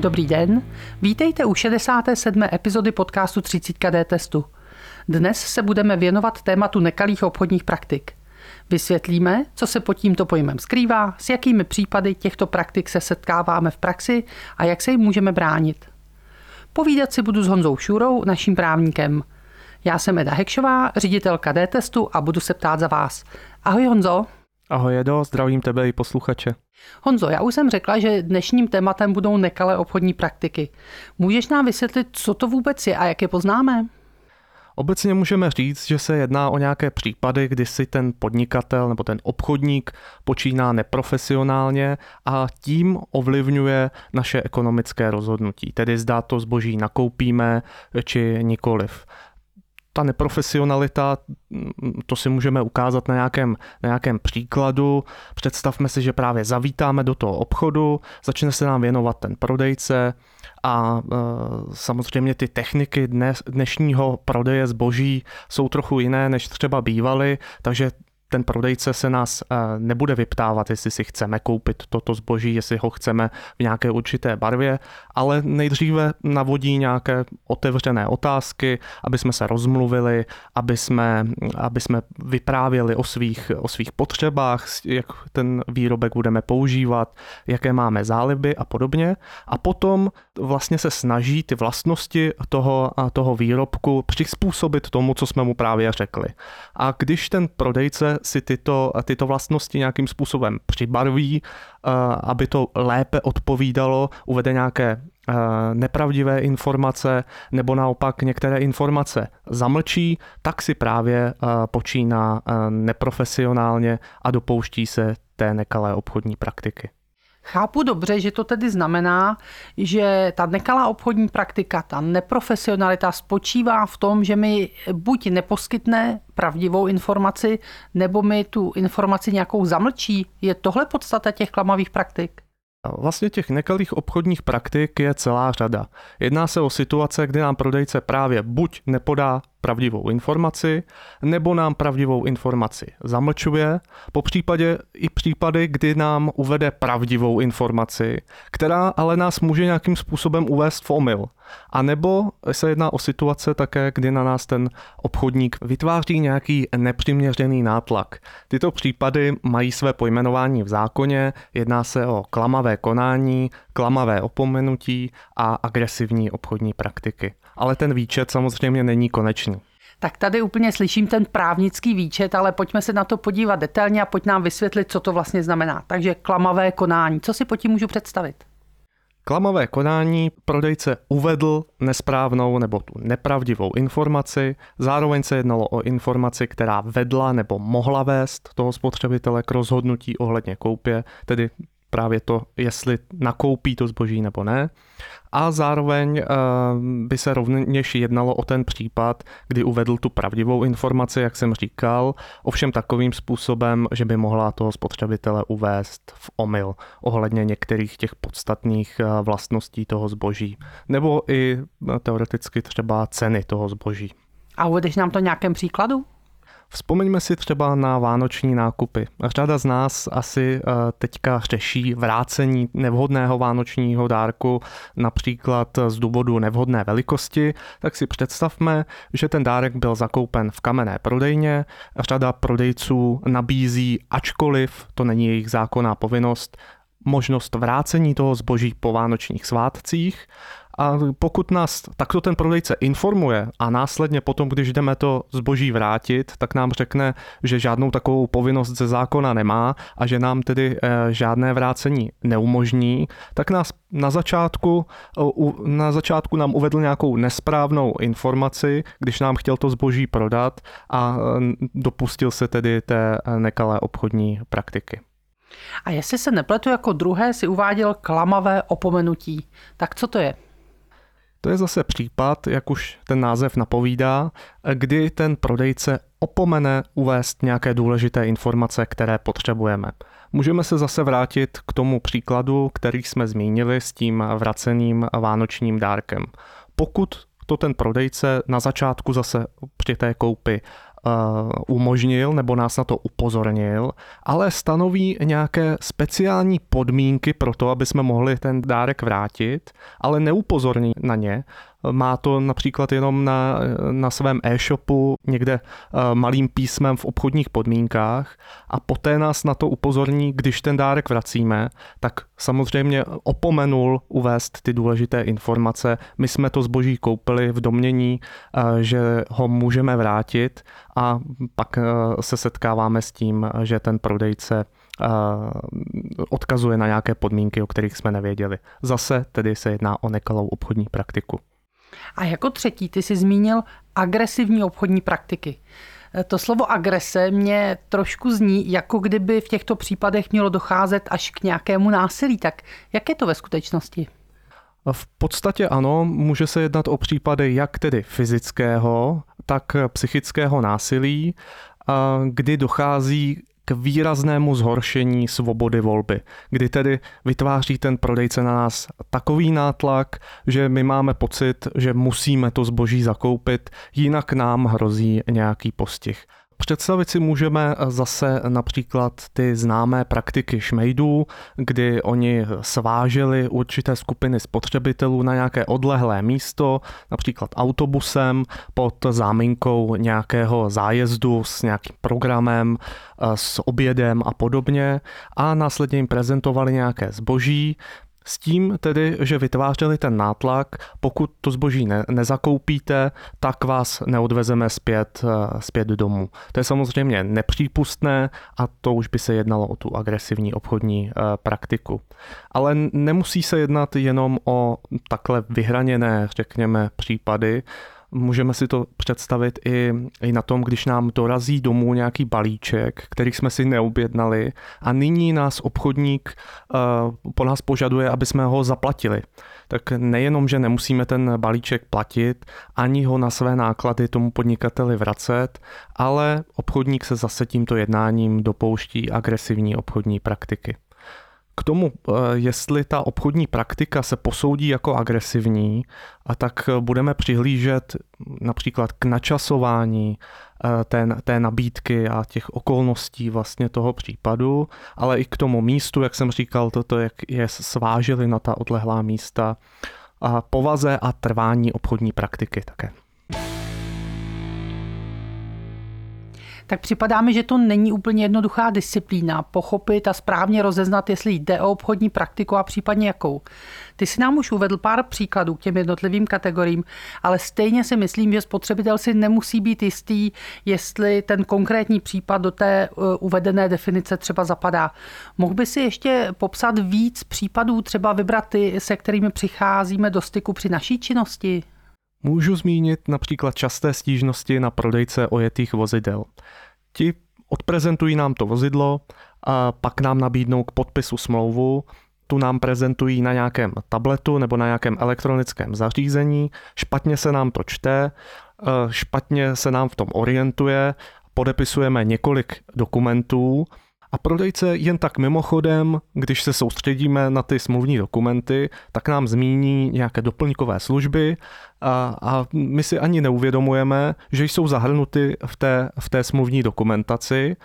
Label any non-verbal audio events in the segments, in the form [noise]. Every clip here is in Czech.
Dobrý den, vítejte u 67. epizody podcastu 30KD testu. Dnes se budeme věnovat tématu nekalých obchodních praktik. Vysvětlíme, co se pod tímto pojmem skrývá, s jakými případy těchto praktik se setkáváme v praxi a jak se jim můžeme bránit. Povídat si budu s Honzou Šurou, naším právníkem. Já jsem Eda Hekšová, ředitelka D-testu a budu se ptát za vás. Ahoj Honzo. Ahoj Edo, zdravím tebe i posluchače. Honzo, já už jsem řekla, že dnešním tématem budou nekalé obchodní praktiky. Můžeš nám vysvětlit, co to vůbec je a jak je poznáme? Obecně můžeme říct, že se jedná o nějaké případy, kdy si ten podnikatel nebo ten obchodník počíná neprofesionálně a tím ovlivňuje naše ekonomické rozhodnutí. Tedy zdá to zboží nakoupíme či nikoliv ta neprofesionalita, to si můžeme ukázat na nějakém, na nějakém příkladu. Představme si, že právě zavítáme do toho obchodu, začne se nám věnovat ten prodejce a e, samozřejmě ty techniky dnes, dnešního prodeje zboží jsou trochu jiné, než třeba bývaly, takže ten prodejce se nás eh, nebude vyptávat, jestli si chceme koupit toto zboží, jestli ho chceme v nějaké určité barvě, ale nejdříve navodí nějaké otevřené otázky, aby jsme se rozmluvili, aby jsme, aby jsme vyprávěli o svých, o svých potřebách, jak ten výrobek budeme používat, jaké máme záliby a podobně. A potom vlastně se snaží ty vlastnosti toho, toho výrobku přizpůsobit tomu, co jsme mu právě řekli. A když ten prodejce si tyto, tyto vlastnosti nějakým způsobem přibarví, eh, aby to lépe odpovídalo, uvede nějaké eh, nepravdivé informace nebo naopak některé informace zamlčí, tak si právě eh, počíná neprofesionálně a dopouští se té nekalé obchodní praktiky. Chápu dobře, že to tedy znamená, že ta nekalá obchodní praktika, ta neprofesionalita spočívá v tom, že mi buď neposkytne pravdivou informaci, nebo mi tu informaci nějakou zamlčí. Je tohle podstata těch klamavých praktik? Vlastně těch nekalých obchodních praktik je celá řada. Jedná se o situace, kdy nám prodejce právě buď nepodá pravdivou informaci, nebo nám pravdivou informaci zamlčuje, po případě i případy, kdy nám uvede pravdivou informaci, která ale nás může nějakým způsobem uvést v omyl. A nebo se jedná o situace také, kdy na nás ten obchodník vytváří nějaký nepřiměřený nátlak. Tyto případy mají své pojmenování v zákoně, jedná se o klamavé konání, klamavé opomenutí a agresivní obchodní praktiky ale ten výčet samozřejmě není konečný. Tak tady úplně slyším ten právnický výčet, ale pojďme se na to podívat detailně a pojď nám vysvětlit, co to vlastně znamená. Takže klamavé konání, co si po tím můžu představit? Klamavé konání prodejce uvedl nesprávnou nebo tu nepravdivou informaci, zároveň se jednalo o informaci, která vedla nebo mohla vést toho spotřebitele k rozhodnutí ohledně koupě, tedy právě to, jestli nakoupí to zboží nebo ne. A zároveň uh, by se rovněž jednalo o ten případ, kdy uvedl tu pravdivou informaci, jak jsem říkal, ovšem takovým způsobem, že by mohla toho spotřebitele uvést v omyl ohledně některých těch podstatných uh, vlastností toho zboží. Nebo i uh, teoreticky třeba ceny toho zboží. A uvedeš nám to nějakém příkladu? Vzpomeňme si třeba na vánoční nákupy. Řada z nás asi eh, teďka řeší vrácení nevhodného vánočního dárku, například z důvodu nevhodné velikosti, tak si představme, že ten dárek byl zakoupen v kamenné prodejně. Řada prodejců nabízí, ačkoliv to není jejich zákonná povinnost, možnost vrácení toho zboží po vánočních svátcích a pokud nás takto ten prodejce informuje a následně potom, když jdeme to zboží vrátit, tak nám řekne, že žádnou takovou povinnost ze zákona nemá a že nám tedy eh, žádné vrácení neumožní, tak nás na začátku, na začátku nám uvedl nějakou nesprávnou informaci, když nám chtěl to zboží prodat a eh, dopustil se tedy té eh, nekalé obchodní praktiky. A jestli se nepletu, jako druhé si uváděl klamavé opomenutí. Tak co to je? To je zase případ, jak už ten název napovídá, kdy ten prodejce opomene uvést nějaké důležité informace, které potřebujeme. Můžeme se zase vrátit k tomu příkladu, který jsme zmínili s tím vraceným vánočním dárkem. Pokud to ten prodejce na začátku zase při té koupi umožnil nebo nás na to upozornil, ale stanoví nějaké speciální podmínky pro to, aby jsme mohli ten dárek vrátit, ale neupozorní na ně, má to například jenom na, na svém e-shopu někde eh, malým písmem v obchodních podmínkách a poté nás na to upozorní, když ten dárek vracíme, tak samozřejmě opomenul uvést ty důležité informace. My jsme to zboží koupili v domnění, eh, že ho můžeme vrátit a pak eh, se setkáváme s tím, že ten prodejce odkazuje na nějaké podmínky, o kterých jsme nevěděli. Zase tedy se jedná o nekalou obchodní praktiku. A jako třetí, ty jsi zmínil agresivní obchodní praktiky. E, to slovo agrese mě trošku zní, jako kdyby v těchto případech mělo docházet až k nějakému násilí. Tak jak je to ve skutečnosti? V podstatě ano, může se jednat o případy jak tedy fyzického, tak psychického násilí, kdy dochází k výraznému zhoršení svobody volby, kdy tedy vytváří ten prodejce na nás takový nátlak, že my máme pocit, že musíme to zboží zakoupit, jinak nám hrozí nějaký postih. Představit si můžeme zase například ty známé praktiky šmejdů, kdy oni sváželi určité skupiny spotřebitelů na nějaké odlehlé místo, například autobusem pod záminkou nějakého zájezdu s nějakým programem, s obědem a podobně. A následně jim prezentovali nějaké zboží, s tím tedy, že vytvářeli ten nátlak, pokud to zboží ne, nezakoupíte, tak vás neodvezeme zpět, eh, zpět domů. To je samozřejmě nepřípustné a to už by se jednalo o tu agresivní obchodní eh, praktiku. Ale nemusí se jednat jenom o takhle vyhraněné, řekněme, případy, Můžeme si to představit i, i na tom, když nám dorazí domů nějaký balíček, který jsme si neobjednali a nyní nás obchodník uh, po nás požaduje, aby jsme ho zaplatili. Tak nejenom, že nemusíme ten balíček platit, ani ho na své náklady tomu podnikateli vracet, ale obchodník se zase tímto jednáním dopouští agresivní obchodní praktiky. K tomu, eh, jestli ta obchodní praktika se posoudí jako agresivní, a tak budeme přihlížet například k načasování eh, té, té nabídky a těch okolností vlastně toho případu, ale i k tomu místu, jak jsem říkal, toto, jak je svážili na ta odlehlá místa, a povaze a trvání obchodní praktiky také. Tak připadá mi, že to není úplně jednoduchá disciplína pochopit a správně rozeznat, jestli jde o obchodní praktiku a případně jakou. Ty si nám už uvedl pár příkladů k těm jednotlivým kategoriím, ale stejně si myslím, že spotřebitel si nemusí být jistý, jestli ten konkrétní případ do té uh, uvedené definice třeba zapadá. Mohl by si ještě popsat víc případů, třeba vybrat ty, se kterými přicházíme do styku při naší činnosti? Můžu zmínit například časté stížnosti na prodejce ojetých vozidel. Ti odprezentují nám to vozidlo a pak nám nabídnou k podpisu smlouvu, tu nám prezentují na nějakém tabletu nebo na nějakém elektronickém zařízení, špatně se nám to čte, špatně se nám v tom orientuje, podepisujeme několik dokumentů a prodejce jen tak mimochodem, když se soustředíme na ty smluvní dokumenty, tak nám zmíní nějaké doplňkové služby a, a my si ani neuvědomujeme, že jsou zahrnuty v té, v té smluvní dokumentaci.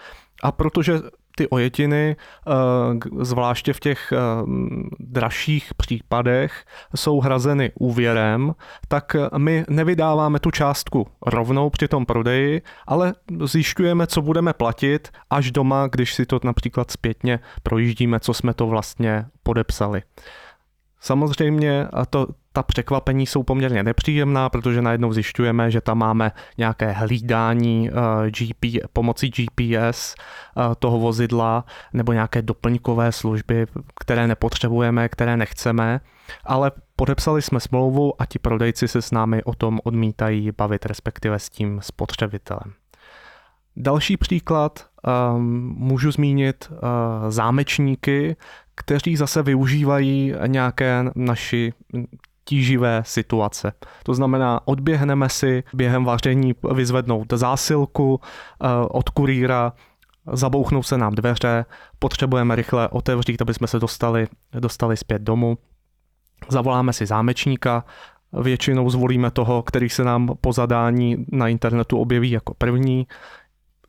A protože ty ojetiny, eh, zvláště v těch eh, dražších případech, jsou hrazeny úvěrem, tak my nevydáváme tu částku rovnou při tom prodeji, ale zjišťujeme, co budeme platit až doma, když si to například zpětně projíždíme, co jsme to vlastně podepsali. Samozřejmě a to, ta překvapení jsou poměrně nepříjemná, protože najednou zjišťujeme, že tam máme nějaké hlídání eh, GP, pomocí GPS eh, toho vozidla nebo nějaké doplňkové služby, které nepotřebujeme, které nechceme, ale podepsali jsme smlouvu a ti prodejci se s námi o tom odmítají bavit, respektive s tím spotřebitelem. Další příklad um, můžu zmínit uh, zámečníky, kteří zase využívají nějaké naši tíživé situace. To znamená, odběhneme si během vaření vyzvednout zásilku uh, od kurýra, zabouchnou se nám dveře, potřebujeme rychle otevřít, aby jsme se dostali, dostali zpět domů. Zavoláme si zámečníka, Většinou zvolíme toho, který se nám po zadání na internetu objeví jako první.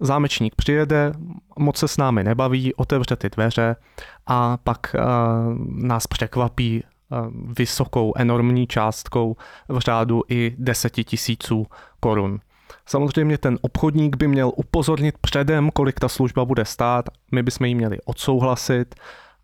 Zámečník přijede, moc se s námi nebaví, otevře ty dveře a pak uh, nás překvapí vysokou, enormní částkou v řádu i deseti tisíců korun. Samozřejmě ten obchodník by měl upozornit předem, kolik ta služba bude stát, my bychom ji měli odsouhlasit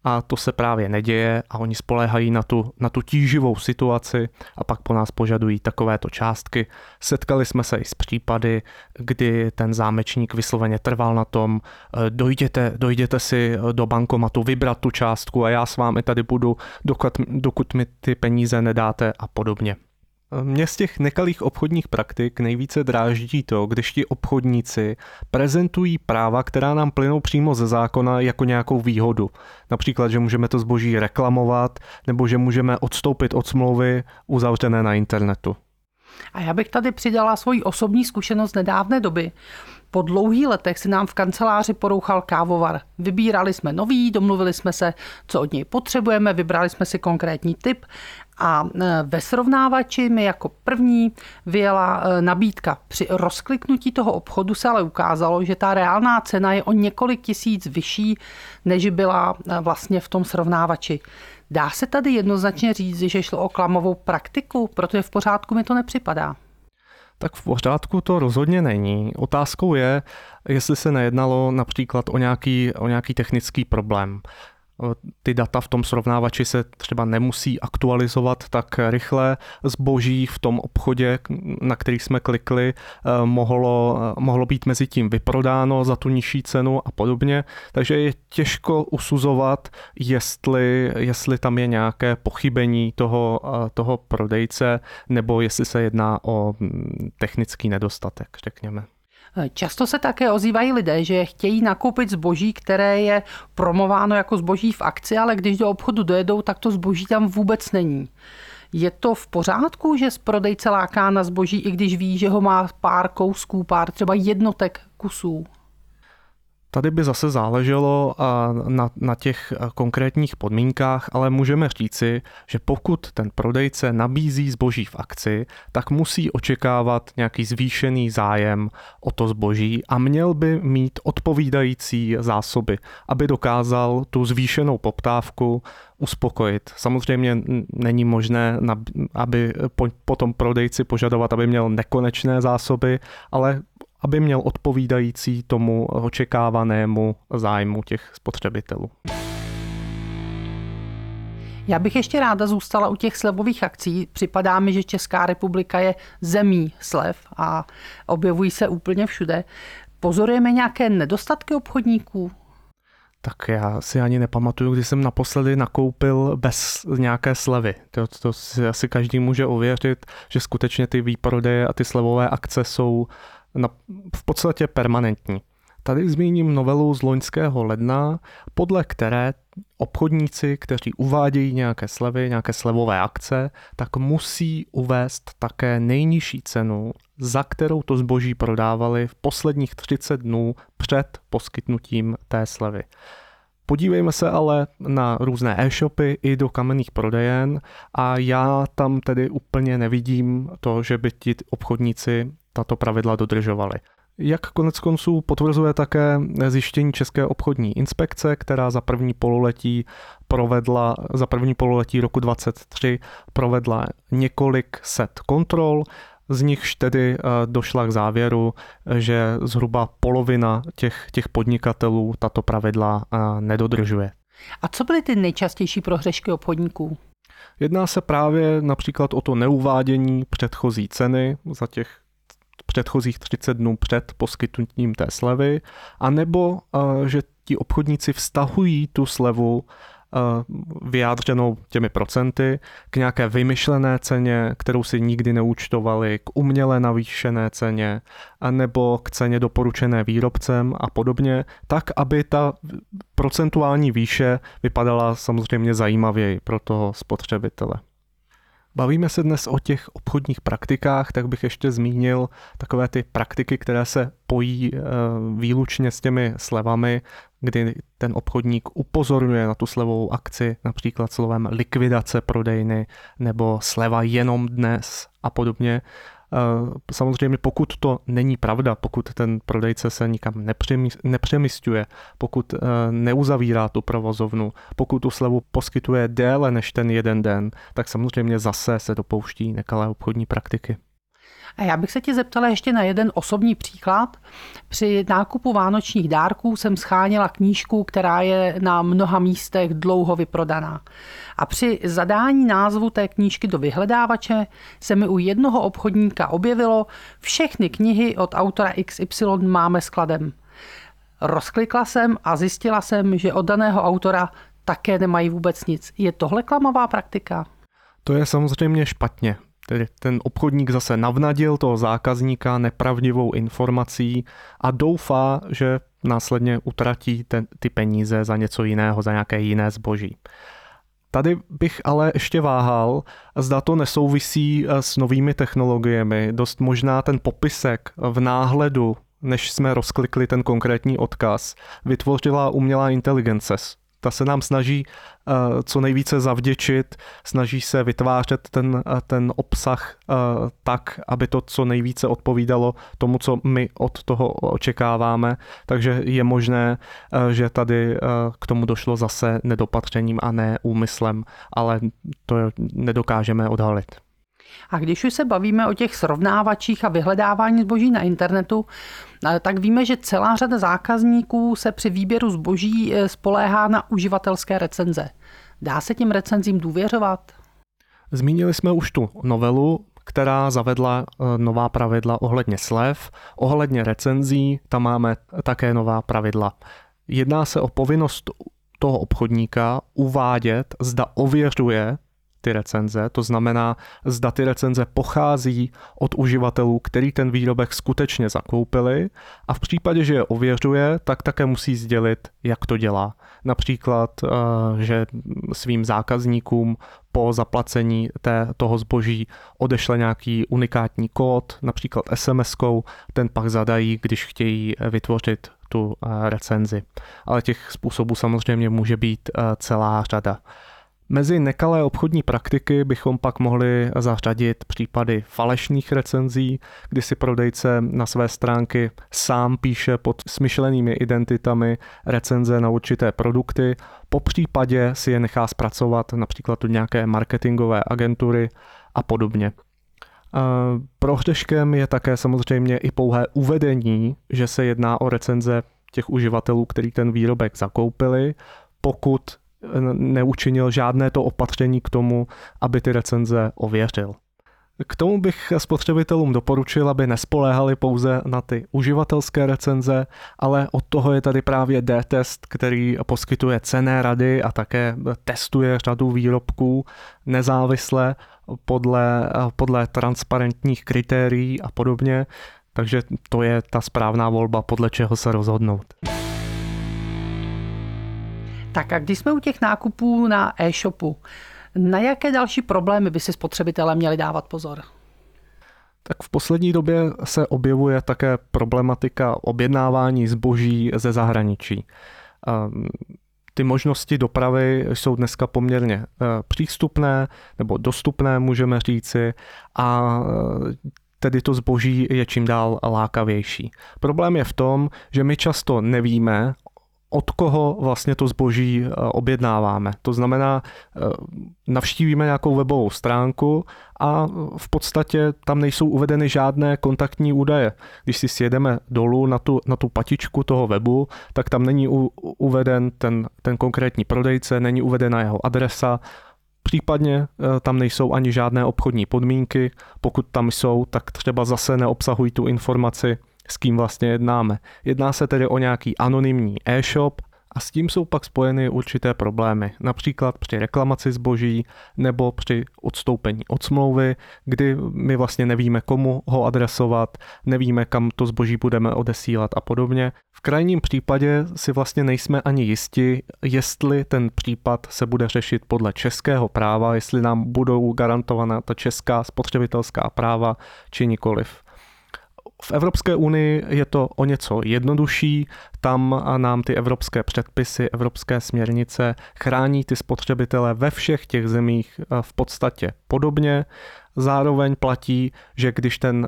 a to se právě neděje a oni spoléhají na tu, na tu tíživou situaci a pak po nás požadují takovéto částky. Setkali jsme se i s případy, kdy ten zámečník vysloveně trval na tom, eh, dojděte, dojděte si do bankomatu vybrat tu částku a já s vámi tady budu, dokud, dokud mi ty peníze nedáte a podobně. Mě z těch nekalých obchodních praktik nejvíce dráždí to, když ti obchodníci prezentují práva, která nám plynou přímo ze zákona jako nějakou výhodu. Například, že můžeme to zboží reklamovat, nebo že můžeme odstoupit od smlouvy uzavřené na internetu. A já bych tady přidala svoji osobní zkušenost nedávné doby. Po dlouhých letech si nám v kanceláři porouchal kávovar. Vybírali jsme nový, domluvili jsme se, co od něj potřebujeme, vybrali jsme si konkrétní typ a e, ve srovnávači mi jako první vyjela e, nabídka. Při rozkliknutí toho obchodu se ale ukázalo, že ta reálná cena je o několik tisíc vyšší, než byla e, vlastně v tom srovnávači. Dá se tady jednoznačně říct, že šlo o klamovou praktiku, protože v pořádku mi to nepřipadá. Tak v pořádku to rozhodně není. Otázkou je, jestli se nejednalo například o nějaký, o nějaký technický problém ty data v tom srovnávači se třeba nemusí aktualizovat tak rychle. Zboží v tom obchodě, na který jsme klikli, eh, mohlo, eh, mohlo být mezi tím vyprodáno za tu nižší cenu a podobně. Takže je těžko usuzovat, jestli, jestli tam je nějaké pochybení toho, eh, toho prodejce nebo jestli se jedná o mm, technický nedostatek, řekněme. Často se také ozývají lidé, že chtějí nakoupit zboží, které je promováno jako zboží v akci, ale když do obchodu dojedou, tak to zboží tam vůbec není. Je to v pořádku, že z prodejce láká na zboží, i když ví, že ho má pár kousků, pár třeba jednotek kusů? Tady by zase záleželo na, na těch konkrétních podmínkách, ale můžeme říci, že pokud ten prodejce nabízí zboží v akci, tak musí očekávat nějaký zvýšený zájem o to zboží a měl by mít odpovídající zásoby, aby dokázal tu zvýšenou poptávku uspokojit. Samozřejmě není možné, aby po, tom prodejci požadovat, aby měl nekonečné zásoby, ale aby měl odpovídající tomu očekávanému zájmu těch spotřebitelů. Já bych ještě ráda zůstala u těch slevových akcí. Připadá mi, že Česká republika je zemí slev a objevují se úplně všude. Pozorujeme nějaké nedostatky obchodníků? Tak já si ani nepamatuju, kdy jsem naposledy nakoupil bez nějaké slevy. To, to si asi každý může ověřit, že skutečně ty výprodeje a ty slevové akce jsou na, v podstatě permanentní. Tady zmíním novelu z loňského ledna, podle které obchodníci, kteří uvádějí nějaké slevy, nějaké slevové akce, tak musí uvést také nejnižší cenu, za kterou to zboží prodávali v posledních 30 dnů před poskytnutím té slevy. Podívejme se ale na různé e-shopy i do kamenných prodejen a já tam tedy úplně nevidím to, že by ti obchodníci tato pravidla dodržovali. Jak konec konců potvrzuje také zjištění České obchodní inspekce, která za první pololetí provedla, za první pololetí roku 2023 provedla několik set kontrol, z nichž tedy eh, došla k závěru, že zhruba polovina těch, těch podnikatelů tato pravidla eh, nedodržuje. A co byly ty nejčastější prohřešky obchodníků? Jedná se právě například o to neuvádění předchozí ceny za těch předchozích 30 dnů před poskytnutím té slevy, anebo eh, že ti obchodníci vztahují tu slevu eh, vyjádřenou těmi procenty k nějaké vymyšlené ceně, kterou si nikdy neúčtovali, k uměle navýšené ceně, nebo k ceně doporučené výrobcem a podobně, tak, aby ta procentuální výše vypadala samozřejmě zajímavěji pro toho spotřebitele. Bavíme se dnes o těch obchodních praktikách, tak bych ještě zmínil takové ty praktiky, které se pojí eh, výlučně s těmi slevami, kdy ten obchodník upozorňuje na tu slevovou akci, například slovem likvidace prodejny nebo sleva jenom dnes a podobně. Eh, samozřejmě pokud to není pravda, pokud ten prodejce se nikam nepřemysťuje, pokud eh, neuzavírá tu provozovnu, pokud tu slevu poskytuje déle než ten jeden den, tak samozřejmě zase se dopouští nekalé obchodní praktiky. A já bych se tě zeptala ještě na jeden osobní příklad. Při nákupu vánočních dárků jsem scháněla knížku, která je na mnoha místech dlouho vyprodaná. A při zadání názvu té knížky do vyhledávače se mi u jednoho obchodníka objevilo všechny knihy od autora XY máme skladem. Rozklikla jsem a zjistila jsem, že od daného autora také nemají vůbec nic. Je tohle klamová praktika? To je samozřejmě špatně. Tedy ten obchodník zase navnadil toho zákazníka nepravdivou informací a doufá, že následně utratí ten, ty peníze za něco jiného, za nějaké jiné zboží. Tady bych ale ještě váhal, zda to nesouvisí eh, s novými technologiemi. Dost možná ten popisek v náhledu, než jsme rozklikli ten konkrétní odkaz, vytvořila umělá inteligence ta se nám snaží uh, co nejvíce zavděčit, snaží se vytvářet ten, uh, ten obsah uh, tak, aby to co nejvíce odpovídalo tomu, co my od toho očekáváme. Takže je možné, že tady k tomu došlo zase nedopatřením a ne úmyslem, ale to nedokážeme odhalit. A když už se bavíme o těch srovnávačích a vyhledávání zboží na internetu, eh, tak víme, že celá řada zákazníků se při výběru zboží eh, spoléhá na uživatelské recenze. Dá se tím recenzím důvěřovat? Zmínili jsme už tu novelu, která zavedla eh, nová pravidla ohledně slev, ohledně recenzí, tam máme také nová pravidla. Jedná se o povinnost toho obchodníka uvádět, zda ověřuje ty recenze, to znamená, zda ty recenze pochází od uživatelů, který ten výrobek skutečně zakoupili a v případě, že je ověřuje, tak také musí sdělit, jak to dělá. Například, eh, že svým zákazníkům po zaplacení té, toho zboží odešle nějaký unikátní kód, například SMS-kou, ten pak zadají, když chtějí vytvořit tu eh, recenzi. Ale těch způsobů samozřejmě může být eh, celá řada. Mezi nekalé obchodní praktiky bychom pak mohli zařadit případy falešných recenzí, kdy si prodejce na své stránky sám píše pod smyšlenými identitami recenze na určité produkty, po případě si je nechá zpracovat například od nějaké marketingové agentury a podobně. Prohřeškem je také samozřejmě i pouhé uvedení, že se jedná o recenze těch uživatelů, který ten výrobek zakoupili, pokud neučinil žádné to opatření k tomu, aby ty recenze ověřil. K tomu bych spotřebitelům doporučil, aby nespoléhali pouze na ty uživatelské recenze, ale od toho je tady právě D-test, který poskytuje cené rady a také testuje řadu výrobků nezávisle podle, podle transparentních kritérií a podobně. Takže to je ta správná volba, podle čeho se rozhodnout. Tak a když jsme u těch nákupů na e-shopu, na jaké další problémy by si spotřebitelé měli dávat pozor? Tak v poslední době se objevuje také problematika objednávání zboží ze zahraničí. Ty možnosti dopravy jsou dneska poměrně e, přístupné nebo dostupné, můžeme říci, a e, tedy to zboží je čím dál lákavější. Problém je v tom, že my často nevíme od koho vlastně to zboží eh, objednáváme. To znamená, eh, navštívíme nějakou webovou stránku a v podstatě tam nejsou uvedeny žádné kontaktní údaje. Když si sjedeme dolů na tu, na tu patičku toho webu, tak tam není u, uveden ten, ten konkrétní prodejce, není uvedena jeho adresa, Případně eh, tam nejsou ani žádné obchodní podmínky, pokud tam jsou, tak třeba zase neobsahují tu informaci, s kým vlastně jednáme. Jedná se tedy o nějaký anonymní e-shop a s tím jsou pak spojeny určité problémy, například při reklamaci zboží nebo při odstoupení od smlouvy, kdy my vlastně nevíme, komu ho adresovat, nevíme, kam to zboží budeme odesílat a podobně. V krajním případě si vlastně nejsme ani jisti, jestli ten případ se bude řešit podle českého práva, jestli nám budou garantovaná ta česká spotřebitelská práva, či nikoliv. V Evropské unii je to o něco jednodušší, tam nám ty evropské předpisy, evropské směrnice chrání ty spotřebitele ve všech těch zemích v podstatě podobně. Zároveň platí, že když ten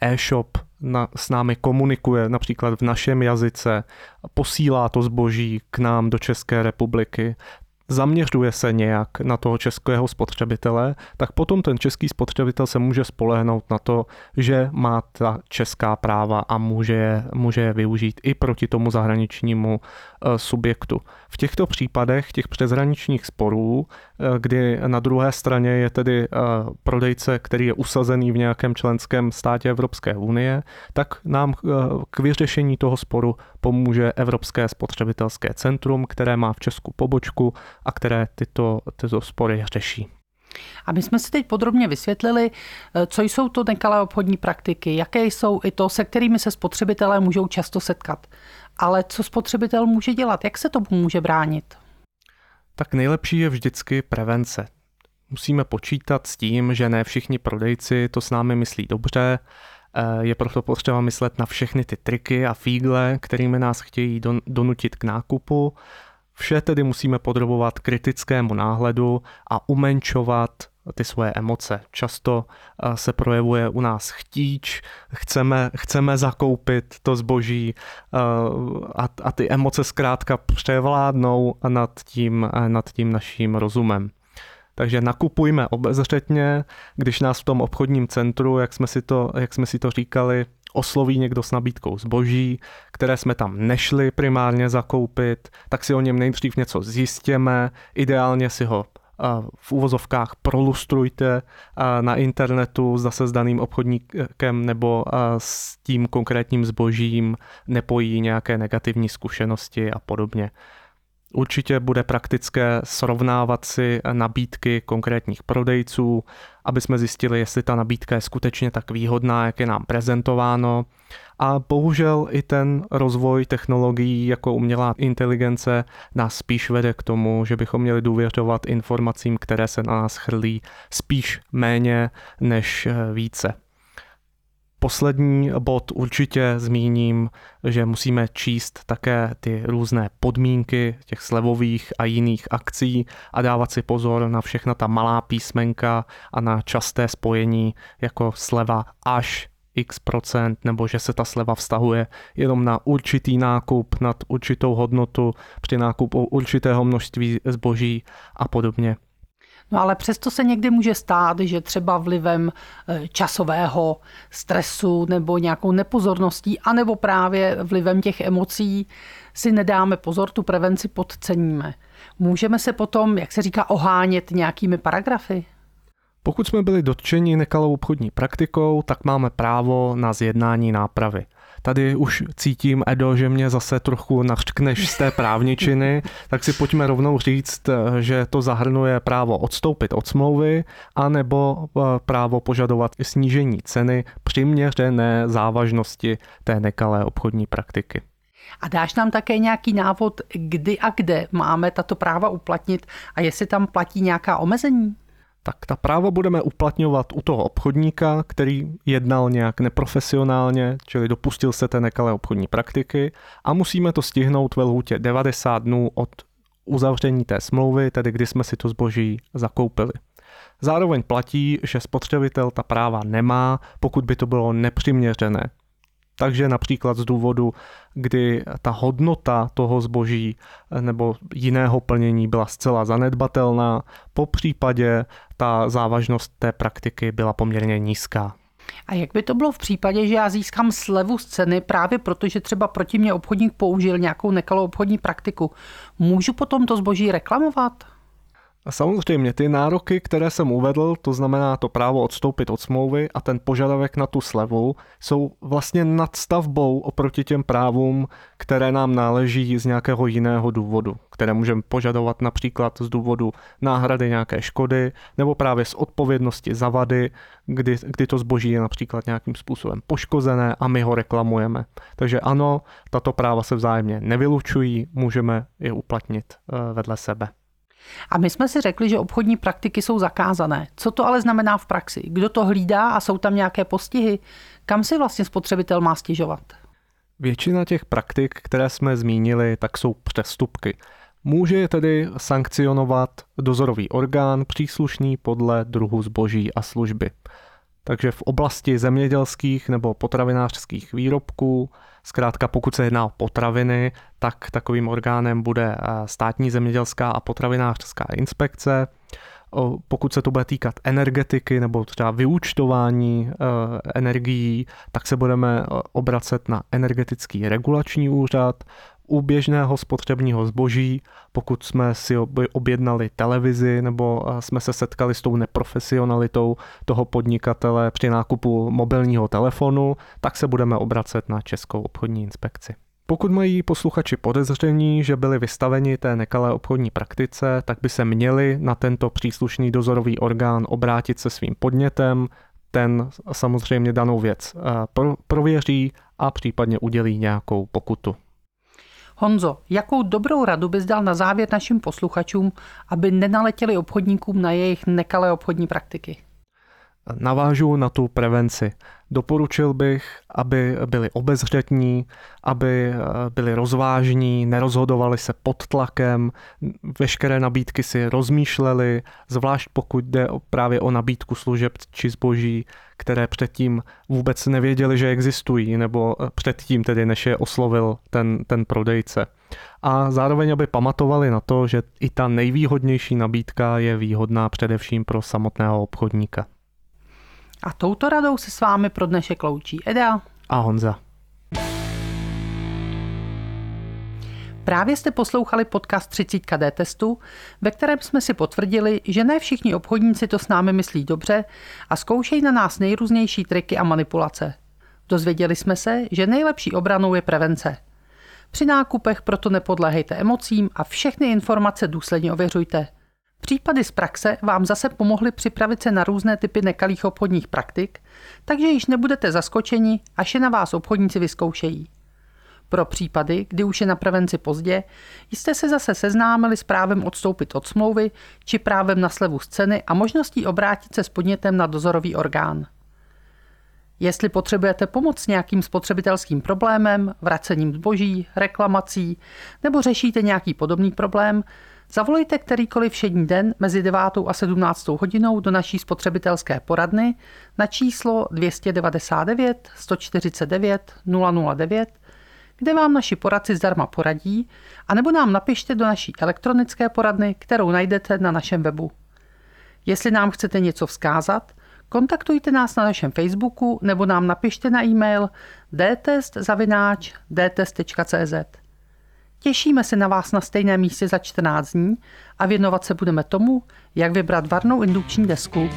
e-shop na, s námi komunikuje například v našem jazyce, posílá to zboží k nám do České republiky, zaměřuje se nějak na toho českého spotřebitele, tak potom ten český spotřebitel se může spolehnout na to, že má ta česká práva a může je, může je využít i proti tomu zahraničnímu eh, subjektu. V těchto případech těch přeshraničních sporů, eh, kdy na druhé straně je tedy eh, prodejce, který je usazený v nějakém členském státě Evropské unie, tak nám k vyřešení toho sporu pomůže Evropské spotřebitelské centrum, které má v Česku pobočku a které tyto, tyto spory řeší. A my jsme si teď podrobně vysvětlili, eh, co jsou to nekalé obchodní praktiky, jaké jsou i to, se kterými se spotřebitelé můžou často setkat. Ale co spotřebitel může dělat, jak se tomu může bránit? Tak nejlepší je vždycky prevence. Musíme počítat s tím, že ne všichni prodejci to s námi myslí dobře, eh, je proto potřeba myslet na všechny ty triky a fígle, kterými nás chtějí donutit k nákupu Vše tedy musíme podrobovat kritickému náhledu a umenčovat ty svoje emoce. Často eh, se projevuje u nás chtíč, chceme, chceme zakoupit to zboží eh, a, a ty emoce zkrátka převládnou nad tím, eh, nad tím naším rozumem. Takže nakupujme obezřetně, když nás v tom obchodním centru, jak jsme si to, jak jsme si to říkali, osloví někdo s nabídkou zboží, které jsme tam nešli primárně zakoupit, tak si o něm nejdřív něco zjistěme, ideálně si ho v úvozovkách prolustrujte na internetu, zase s daným obchodníkem nebo s tím konkrétním zbožím nepojí nějaké negativní zkušenosti a podobně. Určitě bude praktické srovnávat si nabídky konkrétních prodejců, aby jsme zjistili, jestli ta nabídka je skutečně tak výhodná, jak je nám prezentováno. A bohužel i ten rozvoj technologií jako umělá inteligence nás spíš vede k tomu, že bychom měli důvěřovat informacím, které se na nás chrlí spíš méně než více. Poslední bod určitě zmíním, že musíme číst také ty různé podmínky těch slevových a jiných akcí a dávat si pozor na všechna ta malá písmenka a na časté spojení jako sleva až x procent, nebo že se ta sleva vztahuje jenom na určitý nákup, nad určitou hodnotu, při nákupu určitého množství zboží a podobně. No ale přesto se někdy může stát, že třeba vlivem e, časového stresu nebo nějakou nepozorností, anebo právě vlivem těch emocí si nedáme pozor, tu prevenci podceníme. Můžeme se potom, jak se říká, ohánět nějakými paragrafy? Pokud jsme byli dotčeni nekalou obchodní praktikou, tak máme právo na zjednání nápravy. Tady už cítím, Edo, že mě zase trochu nařkneš z té právničiny, [laughs] tak si pojďme rovnou říct, že to zahrnuje právo odstoupit od smlouvy, anebo eh, právo požadovat snížení ceny přiměřené závažnosti té nekalé obchodní praktiky. A dáš nám také nějaký návod, kdy a kde máme tato práva uplatnit a jestli tam platí nějaká omezení? Tak ta práva budeme uplatňovat u toho obchodníka, který jednal nějak neprofesionálně, čili dopustil se té nekalé obchodní praktiky a musíme to stihnout ve lhůtě 90 dnů od uzavření té smlouvy, tedy kdy jsme si to zboží zakoupili. Zároveň platí, že spotřebitel ta práva nemá, pokud by to bylo nepřiměřené. Takže například z důvodu, kdy ta hodnota toho zboží nebo jiného plnění byla zcela zanedbatelná, po případě ta závažnost té praktiky byla poměrně nízká. A jak by to bylo v případě, že já získám slevu z ceny právě proto, že třeba proti mě obchodník použil nějakou nekalou obchodní praktiku? Můžu potom to zboží reklamovat? Samozřejmě, ty nároky, které jsem uvedl, to znamená to právo odstoupit od smlouvy a ten požadavek na tu slevu, jsou vlastně nadstavbou oproti těm právům, které nám náleží z nějakého jiného důvodu, které můžeme požadovat například z důvodu náhrady nějaké škody nebo právě z odpovědnosti za vady, kdy, kdy to zboží je například nějakým způsobem poškozené a my ho reklamujeme. Takže ano, tato práva se vzájemně nevylučují, můžeme je uplatnit eh, vedle sebe. A my jsme si řekli, že obchodní praktiky jsou zakázané. Co to ale znamená v praxi? Kdo to hlídá a jsou tam nějaké postihy? Kam si vlastně spotřebitel má stěžovat? Většina těch praktik, které jsme zmínili, tak jsou přestupky. Může je tedy sankcionovat dozorový orgán příslušný podle druhu zboží a služby. Takže v oblasti zemědělských nebo potravinářských výrobků, zkrátka pokud se jedná o potraviny, tak takovým orgánem bude eh, státní zemědělská a potravinářská inspekce. Pokud se to bude týkat energetiky nebo třeba vyúčtování eh, energií, tak se budeme eh, obracet na energetický regulační úřad u běžného spotřebního zboží, pokud jsme si objednali televizi nebo eh, jsme se setkali s tou neprofesionalitou toho podnikatele při nákupu mobilního telefonu, tak se budeme obracet na Českou obchodní inspekci. Pokud mají posluchači podezření, že byli vystaveni té nekalé obchodní praktice, tak by se měli na tento příslušný dozorový orgán obrátit se svým podnětem, ten samozřejmě danou věc eh, prověří a případně udělí nějakou pokutu. Honzo, jakou dobrou radu bys dal na závěr našim posluchačům, aby nenaletěli obchodníkům na jejich nekalé obchodní praktiky? Navážu na tu prevenci. Doporučil bych, aby byli obezřetní, aby eh, byli rozvážní, nerozhodovali se pod tlakem, veškeré nabídky si rozmýšleli, zvlášť pokud jde právě o nabídku služeb či zboží, které předtím vůbec nevěděli, že existují, nebo eh, předtím tedy, než je oslovil ten, ten prodejce. A zároveň, aby pamatovali na to, že i ta nejvýhodnější nabídka je výhodná především pro samotného obchodníka. A touto radou se s vámi pro dnešek loučí Eda a Honza. Právě jste poslouchali podcast 30 KD testu, ve kterém jsme si potvrdili, že ne všichni obchodníci to s námi myslí dobře a zkoušejí na nás nejrůznější triky a manipulace. Dozvěděli jsme se, že nejlepší obranou je prevence. Při nákupech proto nepodléhejte emocím a všechny informace důsledně ověřujte. Případy z praxe vám zase pomohly připravit se na různé typy nekalých obchodních praktik, takže již nebudete zaskočeni, až je na vás obchodníci vyzkoušejí. Pro případy, kdy už je na prevenci pozdě, jste se zase seznámili s právem odstoupit od smlouvy či právem na slevu z ceny a možností obrátit se s podnětem na dozorový orgán. Jestli potřebujete pomoc s nějakým spotřebitelským problémem, vracením zboží, reklamací nebo řešíte nějaký podobný problém, Zavolejte kterýkoliv všední den mezi 9 a 17 hodinou do naší spotřebitelské poradny na číslo 299 149 009, kde vám naši poradci zdarma poradí, anebo nám napište do naší elektronické poradny, kterou najdete na našem webu. Jestli nám chcete něco vzkázat, kontaktujte nás na našem Facebooku nebo nám napište na e-mail dtest.cz. Těšíme se na vás na stejném místě za 14 dní a věnovat se budeme tomu, jak vybrat varnou indukční desku.